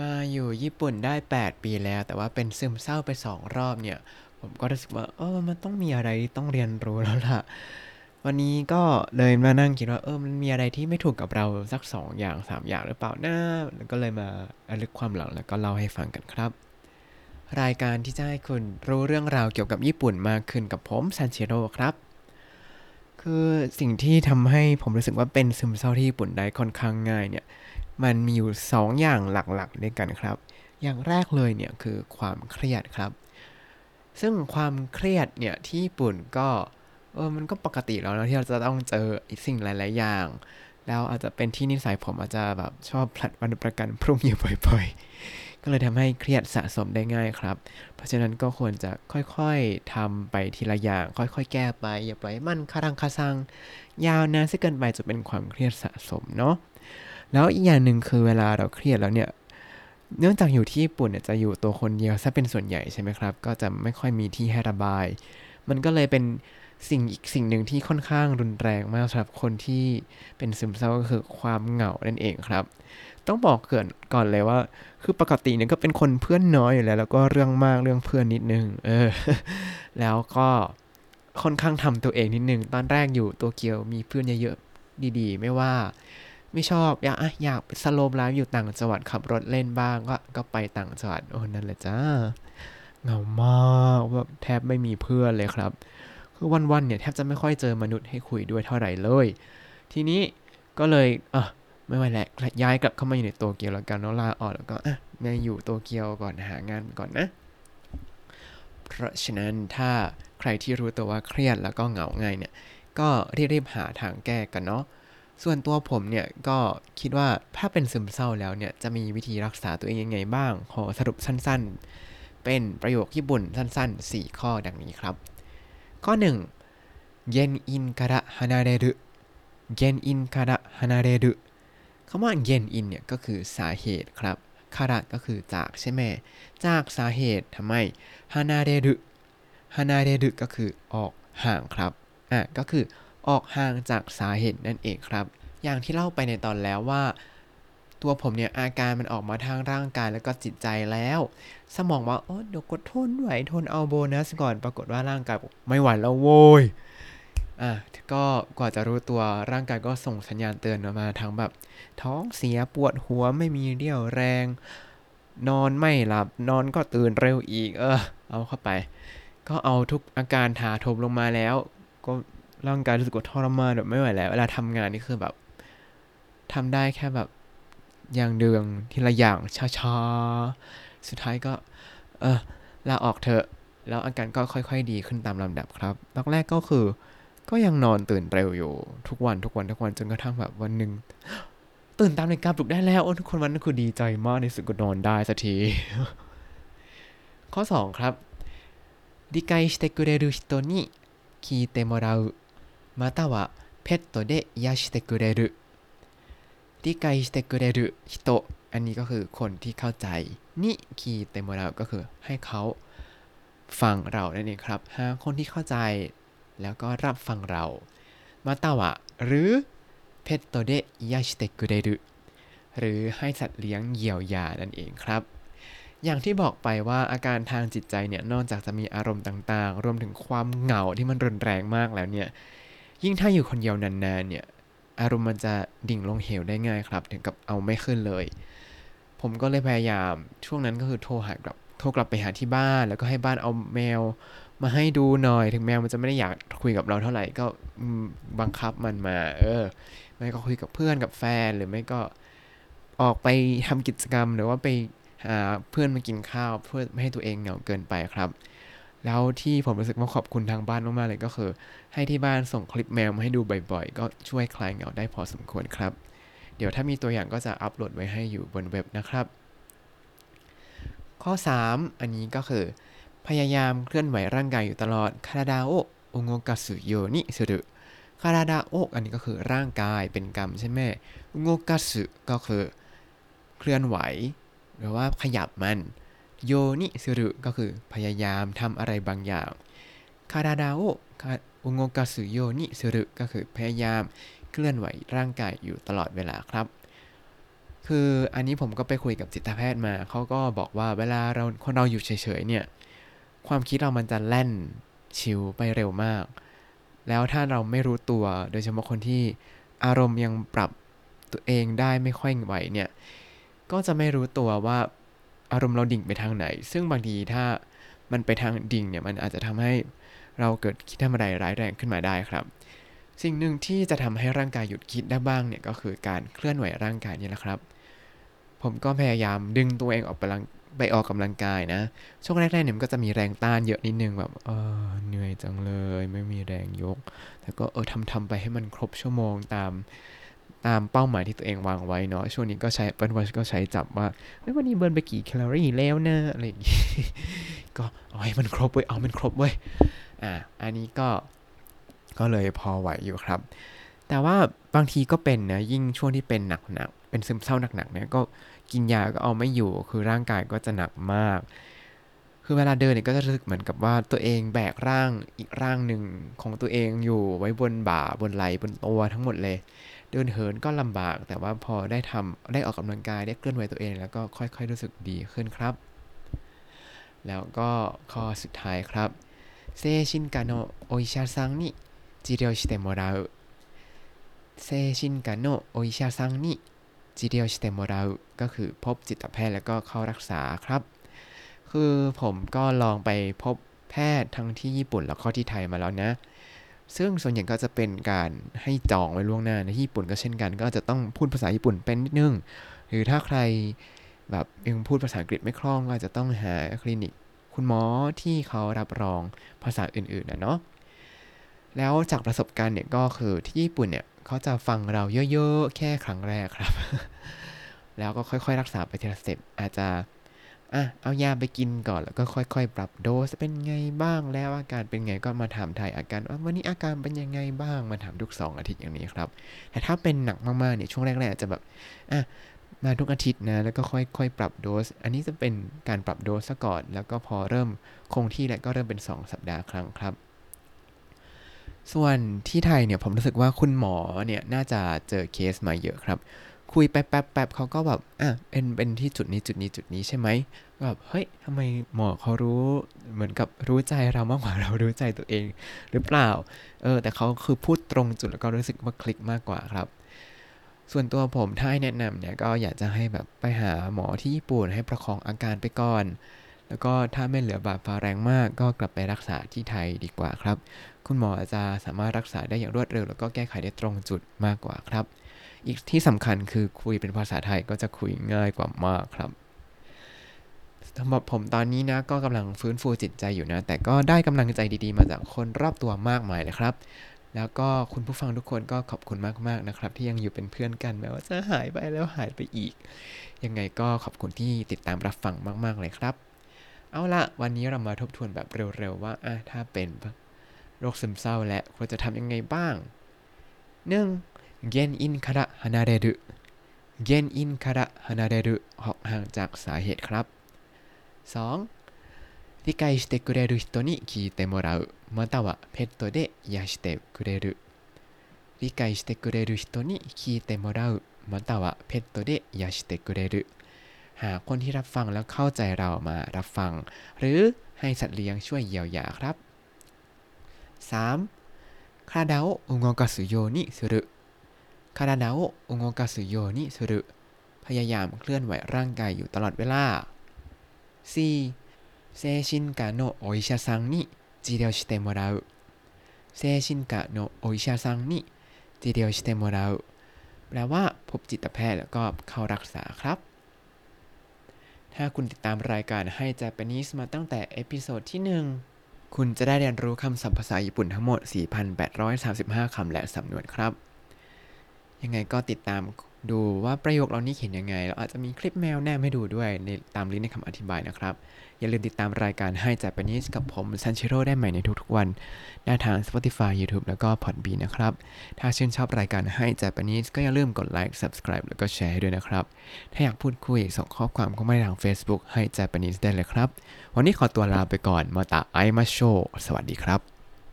มาอยู่ญี่ปุ่นได้ 8 ปีแล้ว แต่ว่าเป็นซึมเศร้าไปสองรอบเนี่ย ผมก็รู้สึกว่าเออมันต้องมีอะไรที่ต้องเรียนรู้แล้วล่ะ วันนี้ก็เลยมานั่งคิดว่าเออมันมีอะไรที่ไม่ถูกกับเราสักสองอย่างสามอย่างหรือเปล่านะแล้วก็เลยมาระลึกความหลังแล้วก็เล่าให้ฟังกันครับ รายการที่จะให้คุณรู้เรื่องราวเกี่ยวกับญี่ปุ่นมากขึ้นกับผมซันเชโร่ครับคือสิ่งที่ทำให้ผมรู้สึกว่าเป็นซึมเศร้าที่ญี่ปุ่นได้ค่อนข้างง่ายเนี่ย มันมีอยู่ 2 อย่างหลักๆด้วยกันครับ อย่างแรกเลยเนี่ยคือความเครียดครับ ซึ่งความเครียดเนี่ยที่ญี่ปุ่นก็เออมันก็ปกติแล้วนะที่เราจะต้องเจอสิ่งหลาย ๆ อย่าง แล้วอาจจะเป็นที่นิสัยผมอาจจะแบบชอบผลัดวันประกันพรุ่งอยู่บ่อยๆ ก็เลยทำให้เครียดสะสมได้ง่ายครับ เพราะฉะนั้นก็ควรจะค่อยๆทำไปทีละอย่าง ค่อยๆ แก้ไปอย่าปล่อยมันคารังคาซัง ยาวนานซะเกินไปจะเป็นความเครียดสะสมเนาะ แล้วอีกอย่างหนึ่งคือเวลาเราเครียดแล้วเนี่ยเนื่องจากอยู่ที่ญี่ปุ่นเนี่ยจะอยู่ตัวคนเดียวซะเป็นส่วนใหญ่ใช่ไหมครับ ก็จะไม่ค่อยมีที่ให้ระบาย มันก็เลยเป็นสิ่งอีกสิ่งหนึ่งที่ค่อนข้างรุนแรงมากสำหรับคนที่เป็นซึมเศร้าก็คือความเหงานั่นเองครับ ต้องบอกเกินก่อนเลยว่า คือปกติเนี่ยก็เป็นคนเพื่อนน้อยอยู่แล้ว แล้วก็เรื่องมากเรื่องเพื่อนนิดนึง เออ แล้วก็ค่อนข้างทำตัวเองนิดนึง ตอนแรกอยู่โตเกียวมีเพื่อนเยอะๆดี ๆ ไม่ว่า ไม่ชอบอยากอะอยากไปสโลมไลฟ์อยู่ต่างจังหวัดขับรถเล่นบ้างก็ก็ไปต่างจังหวัดโอ้นั่นแหละจ้าเหงามากแบบแทบไม่มีเพื่อนเลยครับ คือวันๆเนี่ยแทบจะไม่ค่อยเจอมนุษย์ให้คุยด้วยเท่าไหร่เลย ทีนี้ก็เลยอะไม่ไหวแล้วย้ายกลับเข้ามาอยู่ในโตเกียวแล้วกันเนาะลาออกแล้วก็อะมาอยู่โตเกียวก่อนหางานก่อนนะ เพราะฉะนั้นถ้าใครที่รู้ตัวว่าเครียดแล้วก็เหงาง่ายเนี่ย ก็รีบๆหาทางแก้กันเนาะ ส่วนตัวผมเนี่ยก็คิดว่าถ้าเป็นซึมเศร้าแล้วเนี่ยจะมีวิธีรักษาตัวเองยังไงบ้าง ขอสรุปสั้นๆ เป็นประโยคญี่ปุ่นสั้นๆ 4 ข้อดังนี้ครับ ข้อ 1 เย็นอินから離れるเย็นอินから離れるคำว่าเย็นอินเนี่ยก็คือสาเหตุครับคาระก็คือจากใช่ไหม จากสาเหตุทำไมฮานาเรรุฮานาเรรุก็คือออกห่างครับ อ่ะก็คือ ออกห่างจากสาเหตุนั่นเองครับ อย่างที่เล่าไปในตอนแล้วว่า ตัวผมเนี่ยอาการมันออกมาทางร่างกายแล้วก็จิตใจแล้ว สมองว่าโอ้เดี๋ยวกดทนไหวทนเอาโบนัสก่อนปรากฏว่าร่างกายไม่ไหวแล้วโว้ยอะก็กว่าจะรู้ตัวร่างกายก็ส่งสัญญาณเตือนมาทางแบบ ท้องเสียปวดหัวไม่มีเรี่ยวแรง นอนไม่หลับ นอนก็ตื่นเร็วอีก เออ เอาเข้าไป ก็เอาทุกอาการถาโถมลงมาแล้ว ก็ ร่างกายรู้สึกว่าทรมานแบบไม่ไหวแล้ว เวลาทำงานนี่คือแบบทำได้แค่แบบอย่างเดืองทีละอย่างช้าๆ สุดท้ายก็ เออลาออกเถอะ แล้วอาการก็ค่อยๆดีขึ้นตามลำดับครับตอนแรกก็คือ ก็ยังนอนตื่นเร็วอยู่ ทุกวันทุกวันทุกวันจนกระทั่งแบบวันหนึ่ง ตื่นตามนาฬิกาปลุกได้แล้วโอ้ทุกคนวันนั้นคือดีใจมากในสุดก็นอนได้สักที ข้อ 2 ครับ理解してくれる人に聞いてもらう またはペットで癒してくれる理解してくれる人อันนี้ก็คือคนที่เข้าใจนิคีเตโมราก็คือให้เขาฟังเรานั่นเองครับหาคนที่เข้าใจ แล้วก็รับฟังเรามาตาวะหรือเพตโตเดยาชิเตกุเรรุหรือให้สัตว์เลี้ยงเยียวยานั่นเองครับ อย่างที่บอกไปว่าอาการทางจิตใจเนี่ยนอกจากจะมีอารมณ์ต่างๆ รวมถึงความเหงาที่มันรุนแรงมากแล้วเนี่ย ยิ่งถ้าอยู่คนเดียวนานๆเนี่ย อารมณ์มันจะดิ่งลงเหวได้ง่ายครับ ถึงกับเอาไม่ขึ้นเลย ผมก็เลยพยายามช่วงนั้นก็คือโทรหากลับโทรกลับไปหาที่บ้านแล้วก็ให้บ้านเอาแมว มาให้ดูหน่อย ถึงแมวมันจะไม่ได้อยากคุยกับเราเท่าไหร่ก็บังคับมันมา เออไม่ก็คุยกับเพื่อนกับแฟนหรือไม่ก็ออกไปทำกิจกรรมหรือว่าไปหาเพื่อนมากินข้าวเพื่อไม่ให้ตัวเองเหงาเกินไปครับ แล้วที่ผมรู้สึกว่าขอบคุณทางบ้านมากๆเลยก็คือ ให้ที่บ้านส่งคลิปแมวมาให้ดูบ่อยๆ ก็ช่วยคลายเหงาได้พอสมควรครับ เดี๋ยวถ้ามีตัวอย่างก็จะอัปโหลดไว้ให้อยู่บนเว็บนะครับ ข้อ 3 อันนี้ก็คือ พยายามเคลื่อนไหวร่างกายอยู่ตลอดคาราดาโอโอโงกาสุโยนิสุรุคาราดาโออันนี้ก็คือร่างกายเป็นกรรมใช่ไหมโอโงกาสุก็คือเคลื่อนไหว หรือว่าขยับมัน โยนิสุรุก็คือพยายามทำอะไรบางอย่างคาราดาโอโอโงกาสุโยนิสุรุก็คือพยายามเคลื่อนไหวร่างกายอยู่ตลอดเวลาครับ คืออันนี้ผมก็ไปคุยกับจิตแพทย์มา เขาก็บอกว่าเวลาเราคนเราอยู่เฉยๆเนี่ย ความคิดเรามันจะแล่นชิวไปเร็วมาก แล้วถ้าเราไม่รู้ตัว โดยเฉพาะคนที่อารมณ์ยังปรับตัวเองได้ไม่ค่อยไหวเนี่ย ก็จะไม่รู้ตัวว่า อารมณ์เราดิ่งไปทางไหน ซึ่งบางทีถ้ามันไปทางดิ่งเนี่ยมันอาจจะทำให้เราเกิดคิดทำอะไรร้ายแรงขึ้นมาได้ครับ สิ่งหนึ่งที่จะทำให้ร่างกายหยุดคิดได้บ้างเนี่ยก็คือการเคลื่อนไหวร่างกายนี่แหละครับ ผมก็พยายามดึงตัวเองออกไปลังไปออกกำลังกายนะ ช่วงแรกๆเนี่ยมันก็จะมีแรงต้านเยอะนิดนึงแบบเออเหนื่อยจังเลย ไม่มีแรงยก แต่ก็เออทำทำไปให้มันครบชั่วโมงตาม ตามเป้าหมายที่ตัวเองวางไว้เนาะช่วงนี้ก็ใช้เบิร์นวัชก็ใช้จับว่าเฮ้ยวันนี้เบิร์นไปกี่แคลอรี่แล้วนะอะไรอย่างงี้ก็เอาให้มันครบเว้ยเอามันครบเว้ยอ่าอันนี้ก็ก็เลยพอไหวอยู่ครับ แต่ว่าบางทีก็เป็นนะยิ่งช่วงที่เป็นหนักๆเป็นซึมเศร้าหนักๆเนี่ยก็กินยาก็เอาไม่อยู่คือร่างกายก็จะหนักมาก คือเวลาเดินเนี่ยก็จะรู้สึกเหมือนกับว่าตัวเองแบกร่างอีกร่างหนึ่งของตัวเองอยู่ไว้บนบ่าบนไหล่บนตัวทั้งหมดเลย เดินเหินก็ลำบาก แต่ว่าพอได้ทำได้ออกกำลังกายได้เคลื่อนไหวตัวเอง แล้วก็ค่อยๆรู้สึกดีขึ้นครับ แล้วก็ข้อสุดท้ายครับ精神科のお医者さんに治療してもらう 精神科のお医者さんに治療してもらう ก็คือพบจิตแพทย์แล้วก็เข้ารักษาครับ คือผมก็ลองไปพบแพทย์ทั้งที่ญี่ปุ่นแล้วก็ที่ไทยมาแล้วนะ ซึ่งส่วนใหญ่ก็จะเป็นการให้จองไว้ล่วงหน้าในญี่ปุ่นก็เช่นกัน ก็จะต้องพูดภาษาญี่ปุ่นเป็นนิดนึง หรือถ้าใครแบบยังพูดภาษาอังกฤษไม่คล่องก็จจะต้องหาคลินิก คุณหมอที่เขารับรองภาษาอื่นๆนะเนาะแล้วจากประสบการณ์เนี่ยก็คือที่ญี่ปุ่นเนี่ยเขาจะฟังเราเยอะๆ แค่ครั้งแรกครับ แล้วก็ค่อยๆ รักษาไปทีละสเต็ปอาจจะ อะเอายาไปกินก่อนแล้วก็ค่อยๆ ปรับโดสเป็นไงบ้างแล้วอาการเป็นไงก็มาถามไทยอาการว่าวันนี้อาการเป็นยังไงบ้างมาถามทุกสองอาทิตย์อย่างนี้ครับ แต่ถ้าเป็นหนักมากๆเนี่ยช่วงแรกๆจะแบบอะมาทุกอาทิตย์นะแล้วก็ค่อยๆ ปรับโดส อันนี้จะเป็นการปรับโดสซะก่อน แล้วก็พอเริ่มคงที่แล้วก็เริ่มเป็น 2 สัปดาห์ครั้งครับ ส่วนที่ไทยเนี่ยผมรู้สึกว่าคุณหมอเนี่ยน่าจะเจอเคสมาเยอะครับคุยแป๊บแป๊บแป๊บเขาก็แบบ อะเป็นเป็นที่จุดนี้จุดนี้จุดนี้ใช่ไหม แบบเฮ้ยทำไมหมอเขารู้เหมือนกับรู้ใจเรามากกว่าเรารู้ใจตัวเอง หรือเปล่า เออ แต่เขาคือพูดตรงจุดแล้วก็รู้สึกว่าคลิกมากกว่าครับ ส่วนตัวผมถ้าให้แนะนำเนี่ยก็อยากจะให้แบบไปหาหมอที่ญี่ปุ่นให้ประคองอาการไปก่อน แล้วก็ถ้าไม่เหลือบาดฟ้าแรงมากก็กลับไปรักษาที่ไทยดีกว่าครับ คุณหมอจะสามารถรักษาได้อย่างรวดเร็ว แล้วก็แก้ไขได้ตรงจุดมากกว่าครับ อีกที่สำคัญคือคุยเป็นภาษาไทยก็จะคุยง่ายกว่ามากครับ สำหรับผมตอนนี้นะก็กำลังฟื้นฟูจิตใจอยู่นะ แต่ก็ได้กำลังใจดีๆ มาจากคนรอบตัวมากมายเลยครับ แล้วก็คุณผู้ฟังทุกคนก็ขอบคุณมากๆนะครับ ที่ยังอยู่เป็นเพื่อนกันแม้ว่าจะหายไปแล้วหายไปอีก ยังไงก็ขอบคุณที่ติดตามรับฟังมาก ๆเลยครับ เอาละวันนี้เรามาทบทวนแบบเร็วๆว่าอะถ้าเป็นโรคซึมเศร้าและควรจะทำยังไงบ้าง 1. เกนอินคาระฮานาเรรุเกนอินคาระฮานาเรรุออกห่างจากสาเหตุครับ 2. 理解してくれる人に聞いてもらうまたはペットで癒してくれる理解してくれる人に聞いてもらうまたはペットで癒してくれるหาคนที่รับฟังแล้วเข้าใจเรามารับฟัง หรือให้สัตว์เลี้ยงช่วยเยียวยาครับ 3. 体を動かすようにする体を動かすようにするพยายามเคลื่อนไหวร่างกายอยู่ตลอดเวลา 4. 精神科のお医者さんに治療してもらう精神科のお医者さんに治療してもらうแปลว่าพบจิตแพทย์แล้วก็เข้ารักษาครับ ถ้าคุณติดตามรายการให้ Japanese มาตั้งแต่เอพิโซดที่ 1 คุณจะได้เรียนรู้คำศัพท์ภาษาญี่ปุ่นทั้งหมด 4,835 คำและสำนวนครับ ยังไงก็ติดตาม ดูว่าประโยคเหล่านี้เขียนยังไงแล้วอาจจะมีคลิปแมวแนบให้ดูด้วยในตามลิงก์ในคำอธิบายนะครับ อย่าลืมติดตามรายการให้ Japanese กับผมซันชิโร่ได้ใหม่ในทุกๆวันได้ทาง Spotify YouTube แล้วก็ Podbean นะครับ ถ้าชื่นชอบรายการให้ Japanese ก็อย่าลืมกดไลค์ Subscribe แล้วก็แชร์ให้ด้วยนะครับ ถ้าอยากพูดคุยส่งข้อความเข้ามาทาง Facebook ให้ Japanese ได้เลยครับ วันนี้ขอตัวลาไปก่อนมาตาไอมาโชสวัสดีครับ